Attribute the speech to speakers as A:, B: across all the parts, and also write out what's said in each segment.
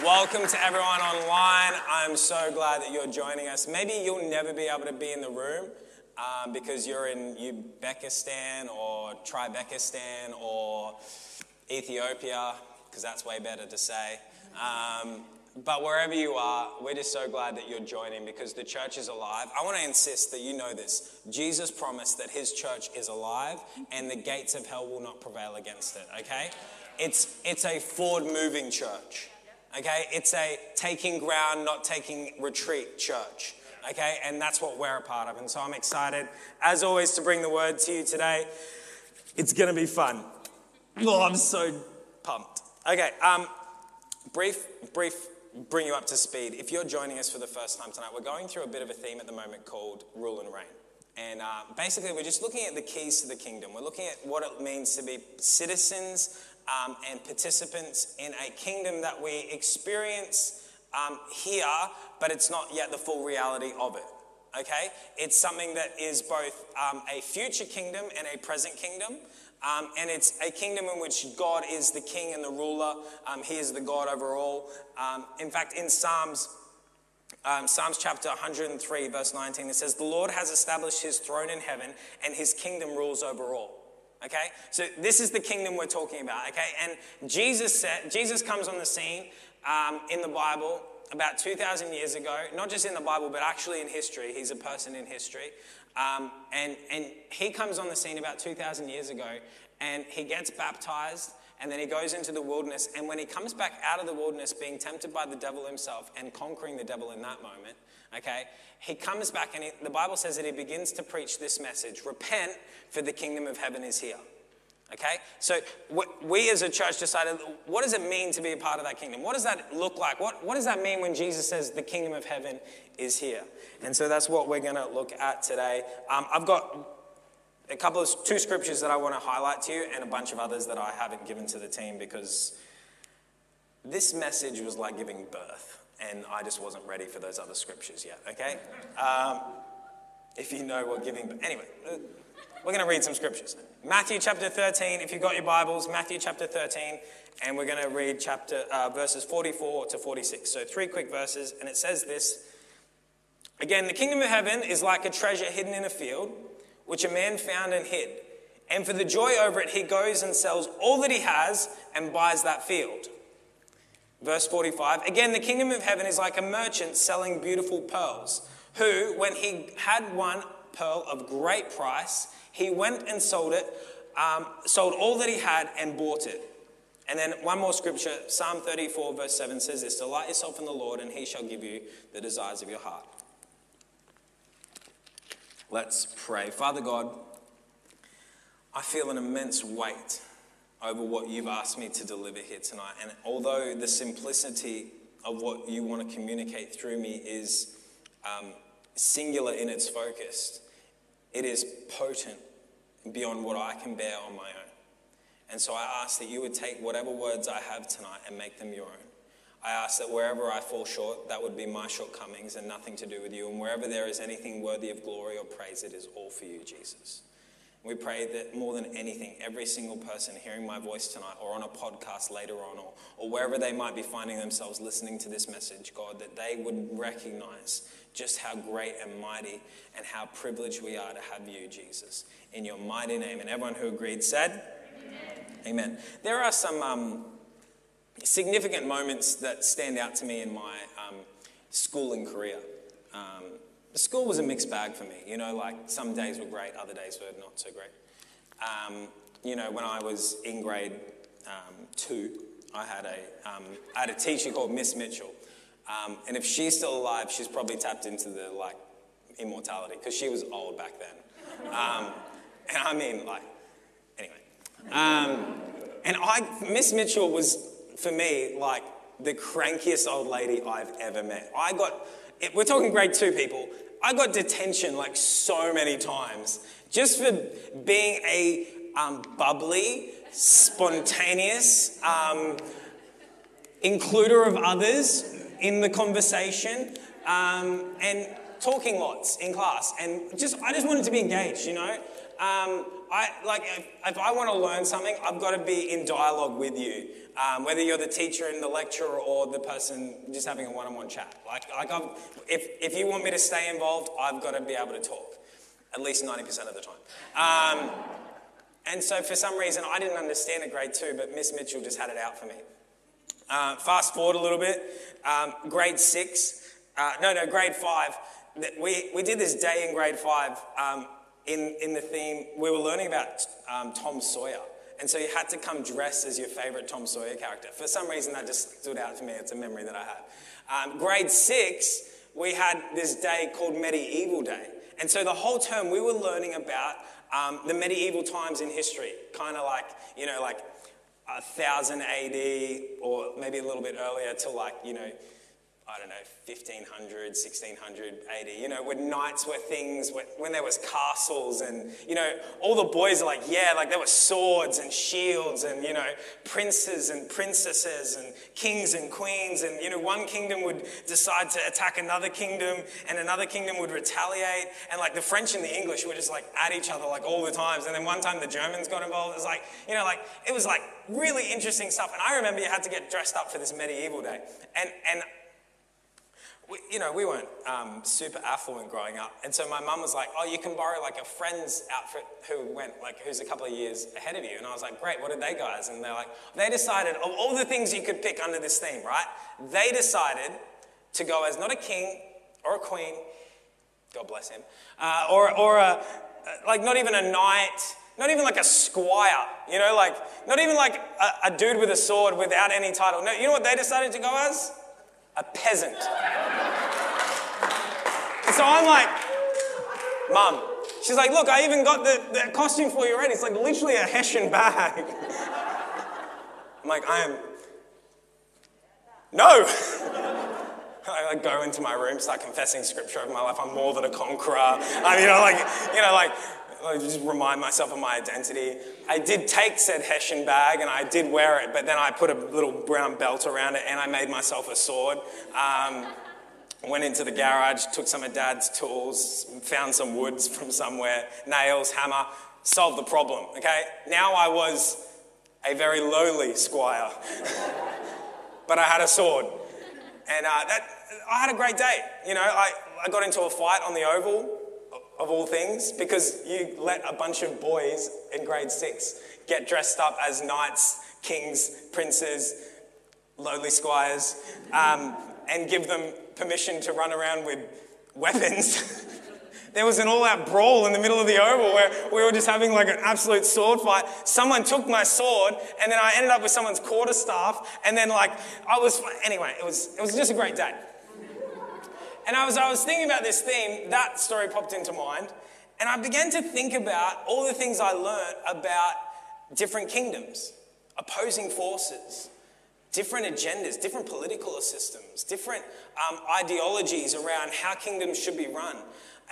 A: Welcome to everyone online. I'm so glad that you're joining us. Maybe you'll never be able to be in the room um, because you're in Uzbekistan or Tribekistan or Ethiopia, because that's way better to say. Um, but wherever you are, we're just so glad that you're joining because the church is alive. I want to insist that you know this. Jesus promised that his church is alive and the gates of hell will not prevail against it, okay? It's, it's a forward moving church, okay? It's a taking ground, not taking retreat church, okay? And that's what we're a part of. And so I'm excited, as always, to bring the word to you today. It's going to be fun. Oh, I'm so pumped. Okay, um, brief, brief bring you up to speed. If you're joining us for the first time tonight, we're going through a bit of a theme at the moment called rule and reign. And uh, basically, we're just looking at the keys to the kingdom. We're looking at what it means to be citizens um, and participants in a kingdom that we experience um, here, but it's not yet the full reality of it. Okay? It's something that is both um, a future kingdom and a present kingdom. Um, and it's a kingdom in which God is the king and the ruler. Um, he is the God over all. Um, in fact, in Psalms, Psalms chapter 103, verse 19, it says, The Lord has established his throne in heaven, and his kingdom rules over all. Okay? So this is the kingdom we're talking about, okay? And Jesus said, Jesus comes on the scene um, in the Bible about 2,000 years ago, not just in the Bible, but actually in history. He's a person in history. Um, and, and he comes on the scene about 2,000 years ago and he gets baptized and then he goes into the wilderness. And when he comes back out of the wilderness, being tempted by the devil himself and conquering the devil in that moment, okay, he comes back and he, the Bible says that he begins to preach this message repent, for the kingdom of heaven is here. Okay? So we as a church decided what does it mean to be a part of that kingdom? What does that look like? What, what does that mean when Jesus says the kingdom of heaven is here? And so that's what we're going to look at today. Um, I've got a couple of two scriptures that I want to highlight to you and a bunch of others that I haven't given to the team because this message was like giving birth and I just wasn't ready for those other scriptures yet, okay? Um, if you know what giving, but anyway, we're going to read some scriptures. Matthew chapter 13, if you've got your Bibles, Matthew chapter 13, and we're going to read chapter uh, verses 44 to 46. So three quick verses, and it says this. Again, the kingdom of heaven is like a treasure hidden in a field, which a man found and hid. And for the joy over it, he goes and sells all that he has and buys that field. Verse 45 Again, the kingdom of heaven is like a merchant selling beautiful pearls, who, when he had one pearl of great price, he went and sold it, um, sold all that he had and bought it. And then one more scripture, Psalm 34, verse 7 says this Delight yourself in the Lord, and he shall give you the desires of your heart. Let's pray. Father God, I feel an immense weight over what you've asked me to deliver here tonight. And although the simplicity of what you want to communicate through me is um, singular in its focus, it is potent beyond what I can bear on my own. And so I ask that you would take whatever words I have tonight and make them your own. I ask that wherever I fall short, that would be my shortcomings and nothing to do with you. And wherever there is anything worthy of glory or praise, it is all for you, Jesus. We pray that more than anything, every single person hearing my voice tonight or on a podcast later on or, or wherever they might be finding themselves listening to this message, God, that they would recognize just how great and mighty and how privileged we are to have you, Jesus. In your mighty name. And everyone who agreed said, Amen. Amen. There are some um, significant moments that stand out to me in my um, schooling career. Um, school was a mixed bag for me. You know, like some days were great, other days were not so great. Um, you know, when I was in grade um, two, I had a, um, I had a teacher called Miss Mitchell. Um, and if she's still alive, she's probably tapped into the like immortality because she was old back then. and I mean, like, anyway. and I, Miss Mitchell was for me, like the crankiest old lady I've ever met. I got, we're talking grade two people, I got detention like so many times just for being a um, bubbly, spontaneous, um, includer of others in the conversation, um, and talking lots in class. And just, I just wanted to be engaged, you know? Um, I like if, if I want to learn something, I've got to be in dialogue with you. Um, whether you're the teacher and the lecturer or the person just having a one-on-one chat. Like, like I've, if, if you want me to stay involved, I've got to be able to talk, at least 90% of the time. Um, and so for some reason, I didn't understand at grade two, but Miss Mitchell just had it out for me. Uh, fast forward a little bit, um, grade six, uh, no, no, grade five. We, we did this day in grade five um, in, in the theme, we were learning about um, Tom Sawyer. And so you had to come dressed as your favorite Tom Sawyer character. For some reason, that just stood out to me. It's a memory that I have. Um, grade six, we had this day called Medieval Day. And so the whole term, we were learning about um, the medieval times in history, kind of like, you know, like 1000 AD or maybe a little bit earlier to like, you know, I don't know, 1500, 1600 AD, you know, when knights were things, when there was castles and, you know, all the boys are like, yeah, like there were swords and shields and, you know, princes and princesses and kings and queens and, you know, one kingdom would decide to attack another kingdom and another kingdom would retaliate. And like the French and the English were just like at each other like all the times. And then one time the Germans got involved. It was like, you know, like, it was like really interesting stuff. And I remember you had to get dressed up for this medieval day. And, and we, you know, we weren't um, super affluent growing up. And so my mum was like, oh, you can borrow like a friend's outfit who went, like, who's a couple of years ahead of you. And I was like, great, what did they guys? And they're like, they decided, of all the things you could pick under this theme, right? They decided to go as not a king or a queen, God bless him, uh, or, or a, like not even a knight, not even like a squire, you know, like not even like a, a dude with a sword without any title. No, you know what they decided to go as? a peasant. So I'm like, Mum, she's like, Look, I even got the, the costume for you already. It's like literally a Hessian bag. I'm like, I am. No! I like go into my room, start confessing scripture over my life. I'm more than a conqueror. I mean, you know, like, you know, like, I just remind myself of my identity. I did take said Hessian bag and I did wear it, but then I put a little brown belt around it and I made myself a sword. Um, went into the garage, took some of dad's tools, found some woods from somewhere, nails, hammer, solved the problem, okay? Now I was a very lowly squire, but I had a sword. And uh, that, I had a great day. You know, I, I got into a fight on the Oval of all things, because you let a bunch of boys in grade six get dressed up as knights, kings, princes, lowly squires, um, and give them permission to run around with weapons. there was an all out brawl in the middle of the oval where we were just having like an absolute sword fight. Someone took my sword, and then I ended up with someone's quarterstaff, and then like I was, anyway, it was, it was just a great day. And I was, I was thinking about this theme, that story popped into mind, and I began to think about all the things I learned about different kingdoms, opposing forces, different agendas, different political systems, different um, ideologies around how kingdoms should be run.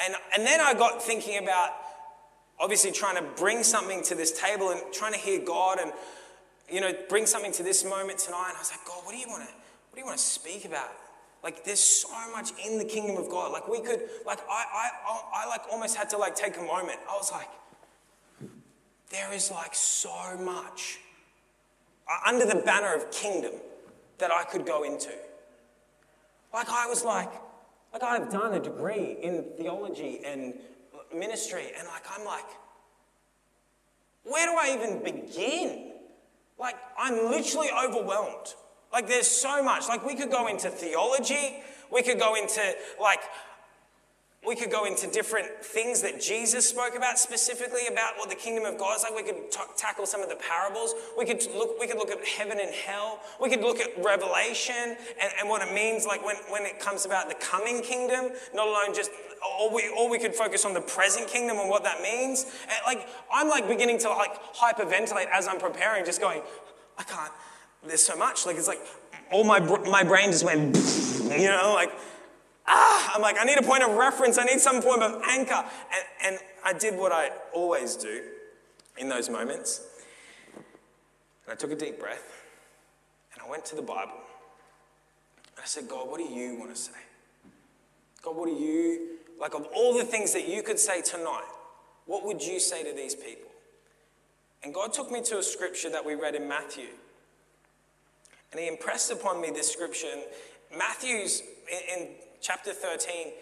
A: And, and then I got thinking about obviously trying to bring something to this table and trying to hear God and you know bring something to this moment tonight. And I was like, God, what do you want to what do you want to speak about? Like there's so much in the kingdom of God. Like we could, like I, I, I, like almost had to like take a moment. I was like, there is like so much under the banner of kingdom that I could go into. Like I was like, like I've done a degree in theology and ministry, and like I'm like, where do I even begin? Like I'm literally overwhelmed. Like there's so much. Like we could go into theology, we could go into like we could go into different things that Jesus spoke about specifically about what the kingdom of God is like. We could t- tackle some of the parables. We could look. We could look at heaven and hell. We could look at Revelation and, and what it means, like when, when it comes about the coming kingdom. Not alone just, or we or we could focus on the present kingdom and what that means. And like I'm like beginning to like hyperventilate as I'm preparing, just going, I can't there's so much. Like, it's like all my, my brain just went, you know, like, ah, I'm like, I need a point of reference. I need some point of anchor. And, and I did what I always do in those moments. And I took a deep breath and I went to the Bible. And I said, God, what do you want to say? God, what do you, like, of all the things that you could say tonight, what would you say to these people? And God took me to a scripture that we read in Matthew. And He impressed upon me this scripture. Matthew's in, in chapter 13,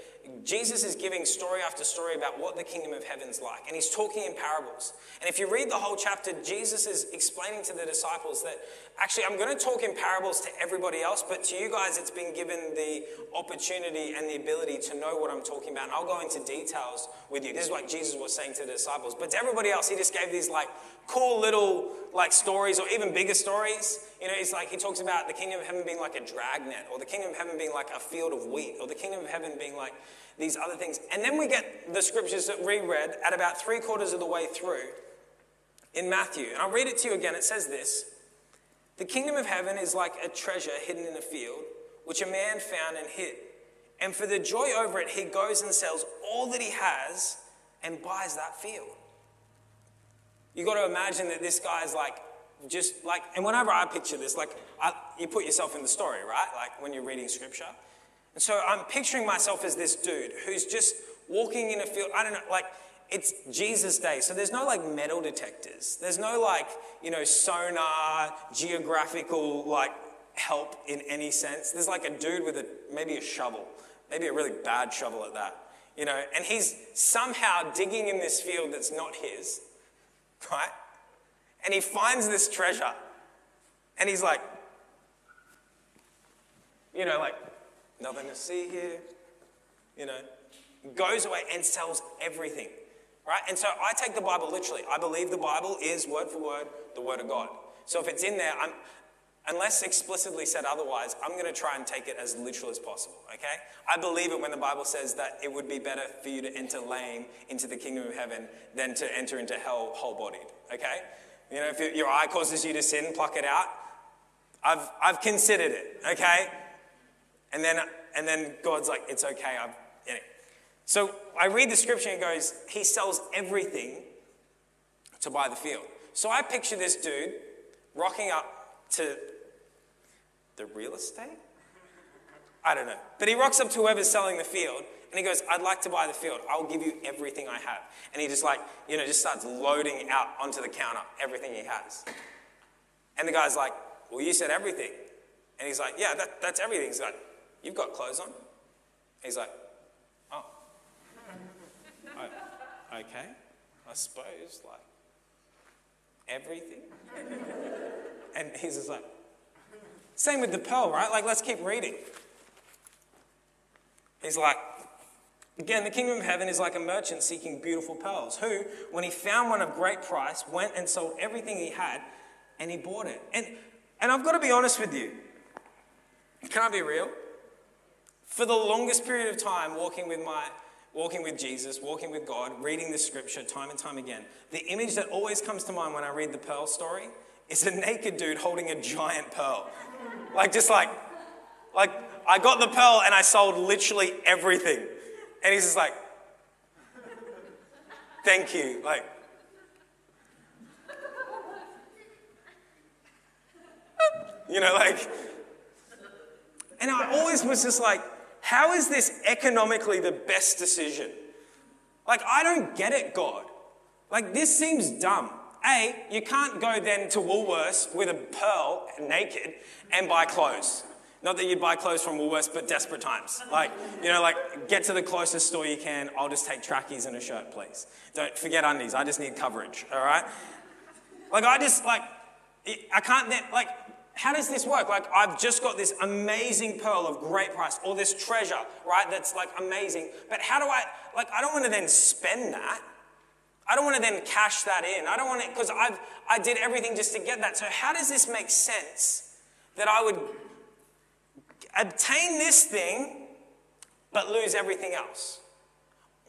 A: Jesus is giving story after story about what the kingdom of heaven's like, and he's talking in parables. And if you read the whole chapter, Jesus is explaining to the disciples that actually, I'm going to talk in parables to everybody else, but to you guys, it's been given the opportunity and the ability to know what I'm talking about. And I'll go into details with you. This is what Jesus was saying to the disciples. But to everybody else, he just gave these like cool little like stories or even bigger stories. You know, it's like he talks about the kingdom of heaven being like a dragnet, or the kingdom of heaven being like a field of wheat, or the kingdom of heaven being like these other things. And then we get the scriptures that we read at about three quarters of the way through in Matthew. And I'll read it to you again. It says this The kingdom of heaven is like a treasure hidden in a field, which a man found and hid. And for the joy over it, he goes and sells all that he has and buys that field. You got to imagine that this guy's like, just like, and whenever I picture this, like, I, you put yourself in the story, right? Like when you're reading scripture. And so I'm picturing myself as this dude who's just walking in a field. I don't know, like it's Jesus' day. So there's no like metal detectors. There's no like, you know, sonar, geographical like help in any sense. There's like a dude with a maybe a shovel, maybe a really bad shovel at that. You know, and he's somehow digging in this field that's not his, right? And he finds this treasure. And he's like, you know, like nothing to see here, you know, goes away and sells everything, right? And so I take the Bible literally. I believe the Bible is word for word the Word of God. So if it's in there, I'm, unless explicitly said otherwise, I'm going to try and take it as literal as possible, okay? I believe it when the Bible says that it would be better for you to enter lame into the kingdom of heaven than to enter into hell whole bodied, okay? You know, if your eye causes you to sin, pluck it out. I've, I've considered it, okay? And then, and then God's like, it's okay. I've, anyway. So I read the scripture and it goes, he sells everything to buy the field. So I picture this dude rocking up to the real estate? I don't know. But he rocks up to whoever's selling the field and he goes, I'd like to buy the field. I'll give you everything I have. And he just like, you know, just starts loading out onto the counter everything he has. And the guy's like, Well, you said everything. And he's like, Yeah, that, that's everything. He's like, You've got clothes on? He's like, Oh. I, okay. I suppose, like, everything. and he's just like, Same with the pearl, right? Like, let's keep reading. He's like, Again, the kingdom of heaven is like a merchant seeking beautiful pearls, who, when he found one of great price, went and sold everything he had and he bought it. And, and I've got to be honest with you. Can I be real? For the longest period of time, walking with my walking with Jesus, walking with God, reading the scripture time and time again, the image that always comes to mind when I read the pearl story is a naked dude holding a giant pearl. Like just like like I got the pearl and I sold literally everything. And he's just like, thank you. Like, you know, like, and I always was just like, how is this economically the best decision? Like, I don't get it, God. Like, this seems dumb. A, you can't go then to Woolworths with a pearl naked and buy clothes. Not that you'd buy clothes from Woolworths, but desperate times. Like, you know, like get to the closest store you can. I'll just take trackies and a shirt, please. Don't forget undies. I just need coverage, all right? Like, I just, like, I can't, then, like, how does this work? Like, I've just got this amazing pearl of great price, or this treasure, right, that's like amazing. But how do I, like, I don't want to then spend that. I don't want to then cash that in. I don't want to, because I've, I did everything just to get that. So, how does this make sense that I would obtain this thing, but lose everything else.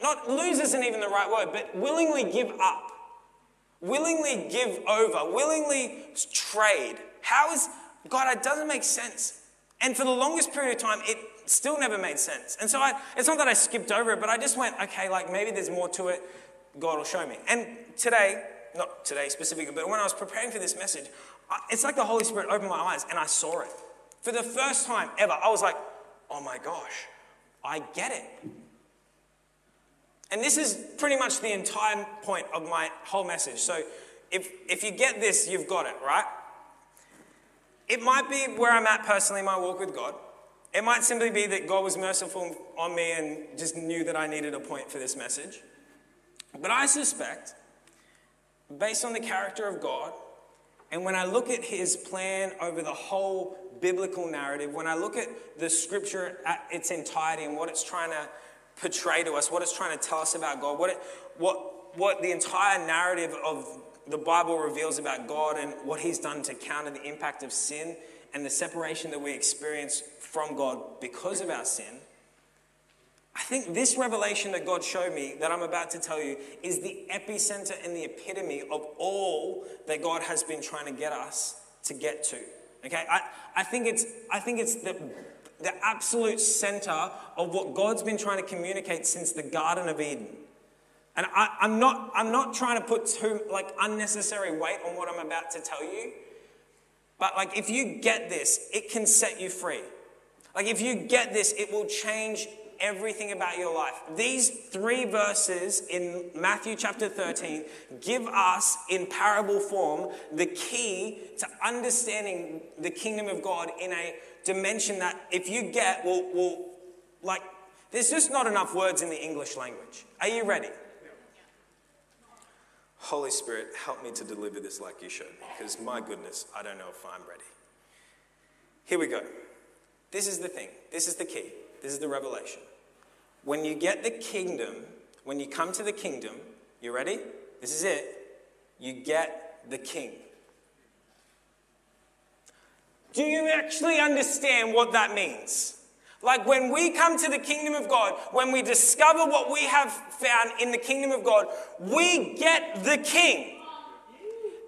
A: Not lose isn't even the right word, but willingly give up, willingly give over, willingly trade. How is God? It doesn't make sense. And for the longest period of time, it still never made sense. And so I, it's not that I skipped over it, but I just went, okay, like maybe there's more to it. God will show me. And today, not today specifically, but when I was preparing for this message, it's like the Holy Spirit opened my eyes and I saw it. For the first time ever, I was like, oh my gosh, I get it. And this is pretty much the entire point of my whole message. So if, if you get this, you've got it, right? It might be where I'm at personally in my walk with God. It might simply be that God was merciful on me and just knew that I needed a point for this message. But I suspect, based on the character of God, and when I look at his plan over the whole biblical narrative, when I look at the scripture at its entirety and what it's trying to portray to us, what it's trying to tell us about God, what, it, what, what the entire narrative of the Bible reveals about God and what he's done to counter the impact of sin and the separation that we experience from God because of our sin, I think this revelation that God showed me that I'm about to tell you is the epicenter and the epitome of all that God has been trying to get us to get to. Okay, I, I think it's I think it's the the absolute center of what God's been trying to communicate since the Garden of Eden. And I, am not I'm not trying to put too like unnecessary weight on what I'm about to tell you. But like if you get this, it can set you free. Like if you get this, it will change everything about your life. These three verses in Matthew chapter 13 give us, in parable form, the key to understanding the kingdom of God in a dimension that, if you get, will, will like, there's just not enough words in the English language. Are you ready? Holy Spirit, help me to deliver this like you showed me, because my goodness, I don't know if I'm ready. Here we go. This is the thing. This is the key. This is the revelation. When you get the kingdom, when you come to the kingdom, you ready? This is it. You get the king. Do you actually understand what that means? Like when we come to the kingdom of God, when we discover what we have found in the kingdom of God, we get the king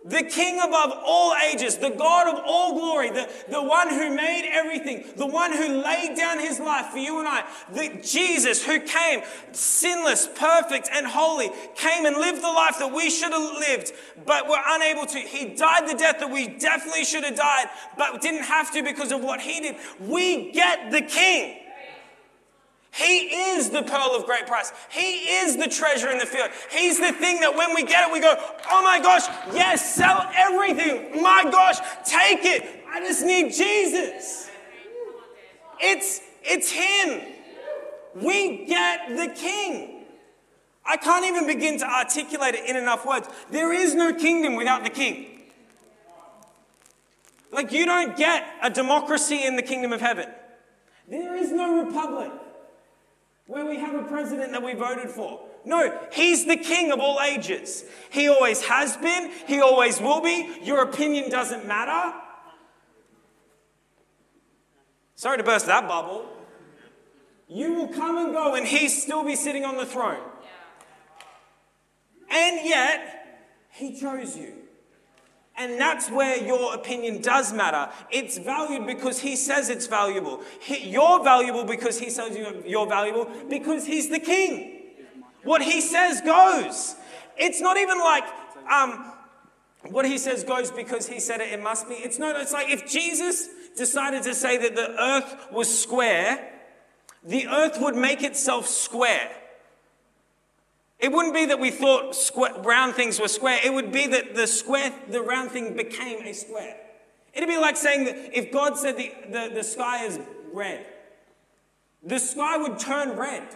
A: the King above all ages, the God of all glory, the, the one who made everything, the one who laid down his life for you and I, the Jesus who came sinless, perfect, and holy, came and lived the life that we should have lived, but were unable to. He died the death that we definitely should have died, but didn't have to because of what he did. We get the King. He is the pearl of great price. He is the treasure in the field. He's the thing that when we get it, we go, oh my gosh, yes, sell everything. My gosh, take it. I just need Jesus. It's, it's Him. We get the King. I can't even begin to articulate it in enough words. There is no kingdom without the King. Like, you don't get a democracy in the kingdom of heaven. There is no republic where we have a president that we voted for. No, he's the king of all ages. He always has been, he always will be. Your opinion doesn't matter. Sorry to burst that bubble. You will come and go, and he still be sitting on the throne. And yet, he chose you. And that's where your opinion does matter. It's valued because he says it's valuable. He, you're valuable because he says you're valuable because he's the king. What he says goes. It's not even like um, what he says goes because he said it, it must be. It's not, it's like if Jesus decided to say that the earth was square, the earth would make itself square. It wouldn't be that we thought square, round things were square. It would be that the square, the round thing became a square. It'd be like saying that if God said the, the, the sky is red, the sky would turn red.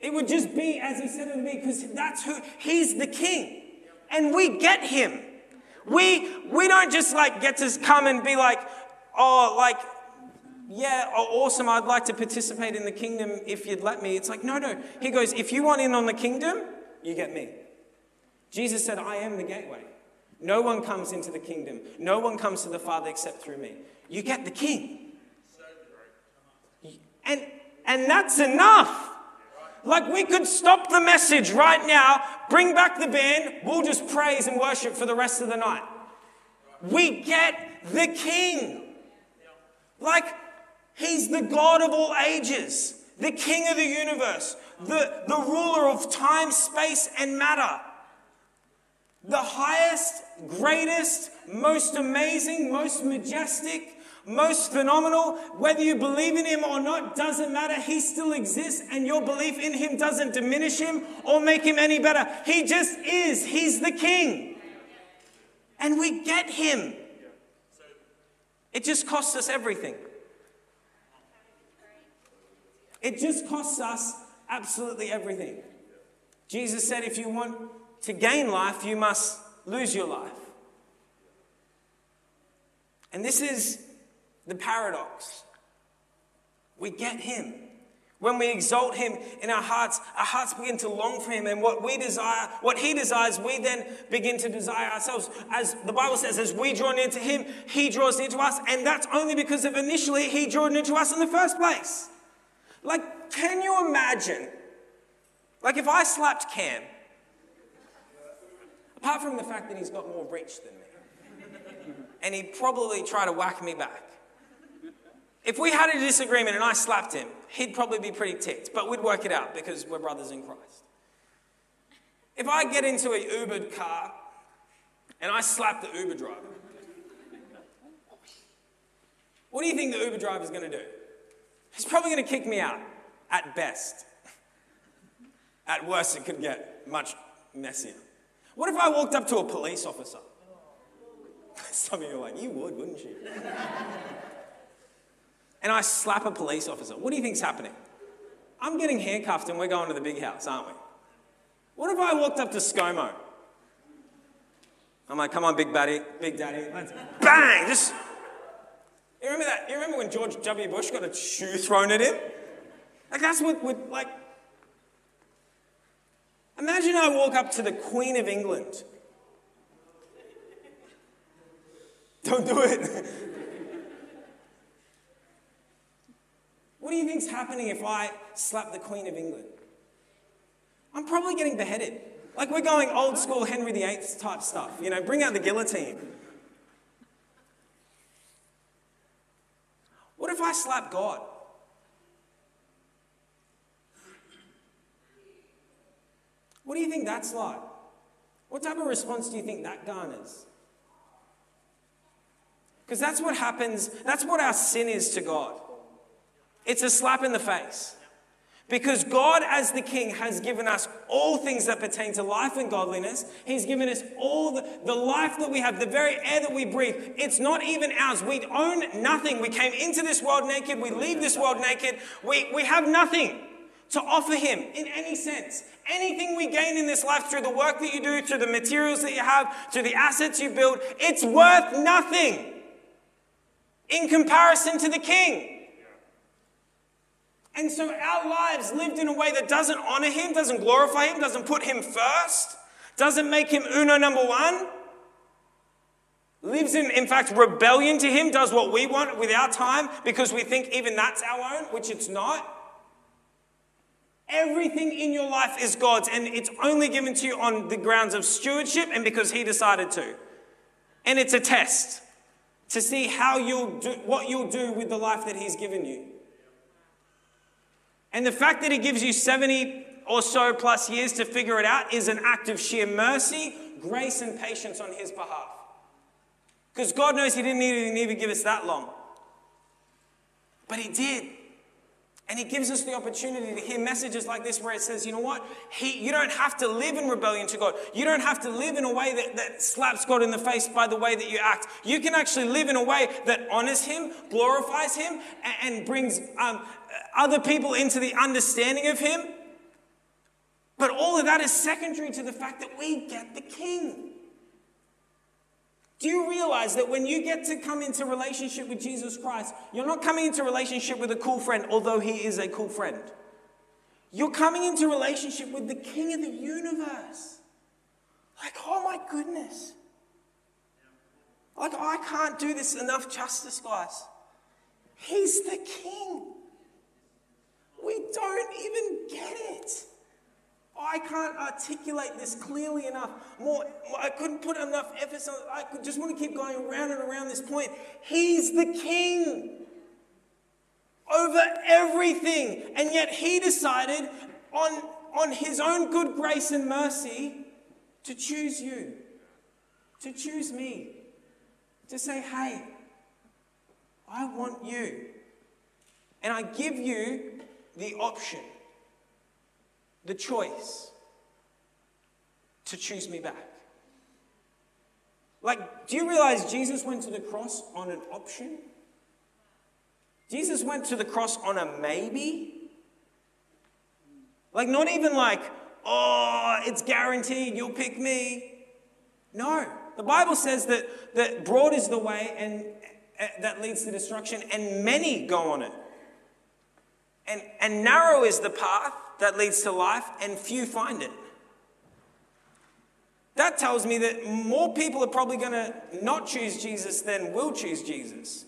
A: It would just be as he said it would be because that's who, he's the king. And we get him. We, we don't just like get to come and be like, oh, like yeah, oh, awesome, I'd like to participate in the kingdom if you'd let me. It's like, no, no. He goes, if you want in on the kingdom, you get me. Jesus said, I am the gateway. No one comes into the kingdom. No one comes to the Father except through me. You get the king. And, and that's enough. Like we could stop the message right now, bring back the band, we'll just praise and worship for the rest of the night. We get the king. Like He's the God of all ages, the King of the universe, the, the ruler of time, space, and matter. The highest, greatest, most amazing, most majestic, most phenomenal. Whether you believe in him or not doesn't matter. He still exists, and your belief in him doesn't diminish him or make him any better. He just is. He's the king. And we get him. It just costs us everything. It just costs us absolutely everything. Jesus said, if you want to gain life, you must lose your life. And this is the paradox. We get Him. When we exalt Him in our hearts, our hearts begin to long for Him. And what we desire, what He desires, we then begin to desire ourselves. As the Bible says, as we draw near to Him, He draws near to us. And that's only because of initially He drew near to us in the first place. Like, can you imagine? Like, if I slapped Cam, apart from the fact that he's got more reach than me, and he'd probably try to whack me back. If we had a disagreement and I slapped him, he'd probably be pretty ticked, but we'd work it out because we're brothers in Christ. If I get into a Ubered car and I slap the Uber driver, what do you think the Uber driver is going to do? He's probably going to kick me out, at best. At worst, it could get much messier. What if I walked up to a police officer? Some of you are like, you would, wouldn't you? and I slap a police officer. What do you think's happening? I'm getting handcuffed and we're going to the big house, aren't we? What if I walked up to ScoMo? I'm like, come on, big buddy, big daddy, let's bang! Just. You remember that? You remember when George W. Bush got a shoe thrown at him? Like, that's what, what like. Imagine I walk up to the Queen of England. Don't do it. What do you think's happening if I slap the Queen of England? I'm probably getting beheaded. Like we're going old school Henry VIII type stuff, you know, bring out the guillotine. What if I slap God? What do you think that's like? What type of response do you think that garners? Because that's what happens, that's what our sin is to God. It's a slap in the face. Because God, as the King, has given us all things that pertain to life and godliness. He's given us all the, the life that we have, the very air that we breathe. It's not even ours. We own nothing. We came into this world naked. We leave this world naked. We, we have nothing to offer Him in any sense. Anything we gain in this life through the work that you do, through the materials that you have, through the assets you build, it's worth nothing in comparison to the King. And so our lives lived in a way that doesn't honor him, doesn't glorify him, doesn't put him first, doesn't make him uno number one, lives in, in fact, rebellion to him, does what we want with our time because we think even that's our own, which it's not. Everything in your life is God's, and it's only given to you on the grounds of stewardship and because He decided to. And it's a test to see how you'll do, what you'll do with the life that He's given you. And the fact that he gives you 70 or so plus years to figure it out is an act of sheer mercy, grace, and patience on his behalf. Because God knows he didn't even, to give us that long. But he did. And he gives us the opportunity to hear messages like this where it says, you know what? He, you don't have to live in rebellion to God. You don't have to live in a way that, that slaps God in the face by the way that you act. You can actually live in a way that honors him, glorifies him, and, and brings um, other people into the understanding of him. But all of that is secondary to the fact that we get the king. Do you realize that when you get to come into relationship with Jesus Christ, you're not coming into relationship with a cool friend, although he is a cool friend. You're coming into relationship with the king of the universe. Like, oh my goodness. Like, I can't do this enough justice, guys. He's the king. We don't even get it. I can't articulate this clearly enough. More, I couldn't put enough emphasis I just want to keep going around and around this point. He's the king over everything. And yet he decided on, on his own good grace and mercy to choose you, to choose me, to say, hey, I want you. And I give you the option, the choice to choose me back. Like, do you realize Jesus went to the cross on an option? Jesus went to the cross on a maybe? Like, not even like, oh, it's guaranteed, you'll pick me. No. The Bible says that, that broad is the way and uh, that leads to destruction, and many go on it. And, and narrow is the path that leads to life, and few find it. That tells me that more people are probably going to not choose Jesus than will choose Jesus.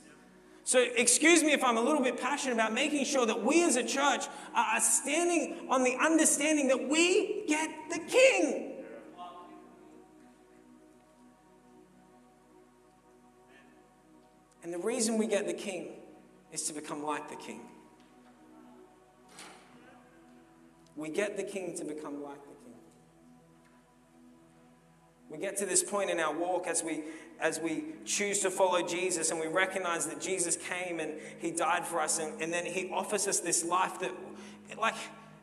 A: So, excuse me if I'm a little bit passionate about making sure that we as a church are standing on the understanding that we get the King. And the reason we get the King is to become like the King. We get the King to become like the King. We get to this point in our walk as we as we choose to follow Jesus and we recognize that Jesus came and he died for us and, and then he offers us this life that like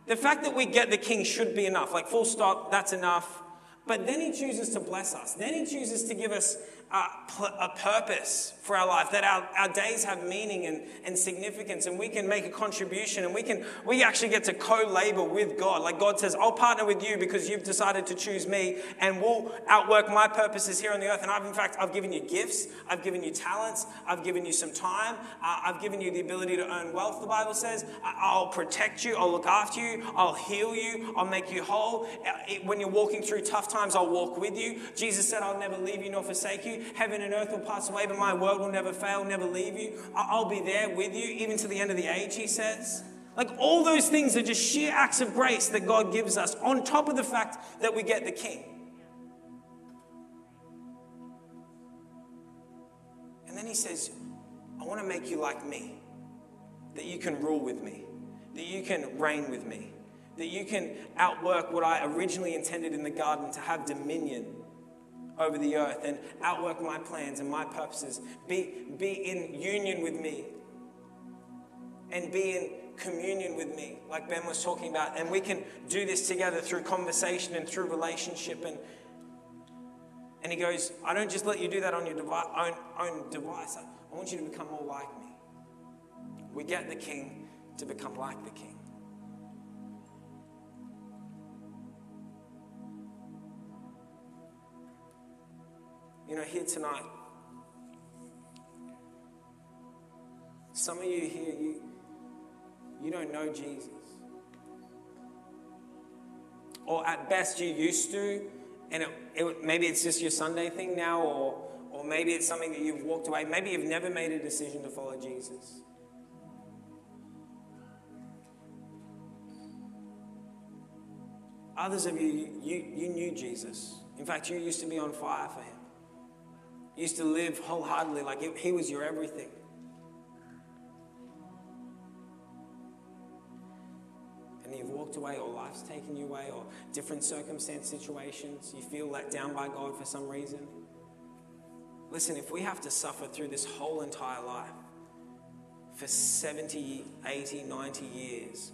A: the fact that we get the king should be enough. Like full stop that's enough. But then he chooses to bless us. Then he chooses to give us a purpose for our life, that our, our days have meaning and, and significance, and we can make a contribution, and we can we actually get to co-labor with God. Like God says, I'll partner with you because you've decided to choose me, and we'll outwork my purposes here on the earth. And I've in fact I've given you gifts, I've given you talents, I've given you some time, uh, I've given you the ability to earn wealth. The Bible says, I'll protect you, I'll look after you, I'll heal you, I'll make you whole. Uh, when you're walking through tough times, I'll walk with you. Jesus said, I'll never leave you nor forsake you. Heaven and earth will pass away, but my word will never fail, never leave you. I'll be there with you, even to the end of the age, he says. Like all those things are just sheer acts of grace that God gives us, on top of the fact that we get the King. And then he says, I want to make you like me, that you can rule with me, that you can reign with me, that you can outwork what I originally intended in the garden to have dominion over the earth and outwork my plans and my purposes. Be, be in union with me and be in communion with me, like Ben was talking about. And we can do this together through conversation and through relationship. And, and he goes, I don't just let you do that on your own, own device. I want you to become more like me. We get the king to become like the king. You know, here tonight, some of you here, you, you don't know Jesus. Or at best, you used to, and it, it, maybe it's just your Sunday thing now, or, or maybe it's something that you've walked away. Maybe you've never made a decision to follow Jesus. Others of you, you, you knew Jesus. In fact, you used to be on fire for him used to live wholeheartedly like it, he was your everything. And you've walked away, or life's taken you away, or different circumstance situations, you feel let down by God for some reason. Listen, if we have to suffer through this whole entire life for 70, 80, 90 years,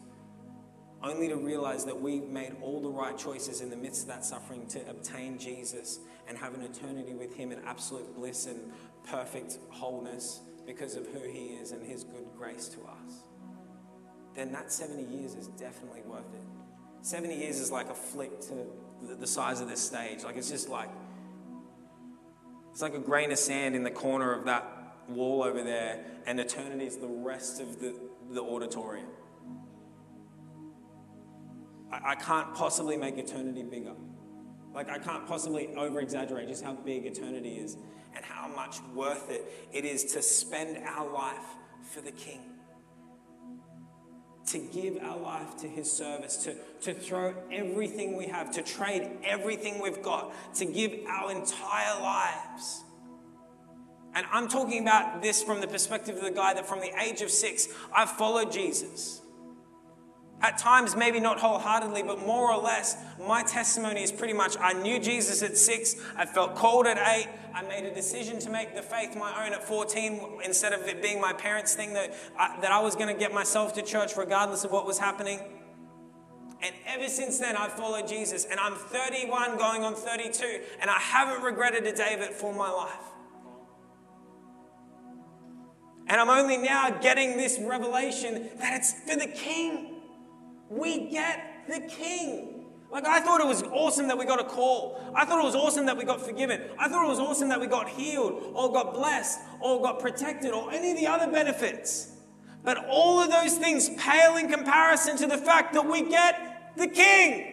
A: only to realize that we made all the right choices in the midst of that suffering to obtain Jesus and have an eternity with Him in absolute bliss and perfect wholeness because of who He is and His good grace to us, then that 70 years is definitely worth it. 70 years is like a flick to the size of this stage. Like it's just like, it's like a grain of sand in the corner of that wall over there, and eternity is the rest of the, the auditorium. I, I can't possibly make eternity bigger. Like, I can't possibly over exaggerate just how big eternity is and how much worth it it is to spend our life for the King. To give our life to his service, to, to throw everything we have, to trade everything we've got, to give our entire lives. And I'm talking about this from the perspective of the guy that from the age of six, I've followed Jesus. At times, maybe not wholeheartedly, but more or less, my testimony is pretty much I knew Jesus at six, I felt called at eight, I made a decision to make the faith my own at 14 instead of it being my parents' thing that I, that I was going to get myself to church regardless of what was happening. And ever since then, I've followed Jesus, and I'm 31 going on 32, and I haven't regretted a day of it for my life. And I'm only now getting this revelation that it's for the King. We get the King. Like, I thought it was awesome that we got a call. I thought it was awesome that we got forgiven. I thought it was awesome that we got healed, or got blessed, or got protected, or any of the other benefits. But all of those things pale in comparison to the fact that we get the King.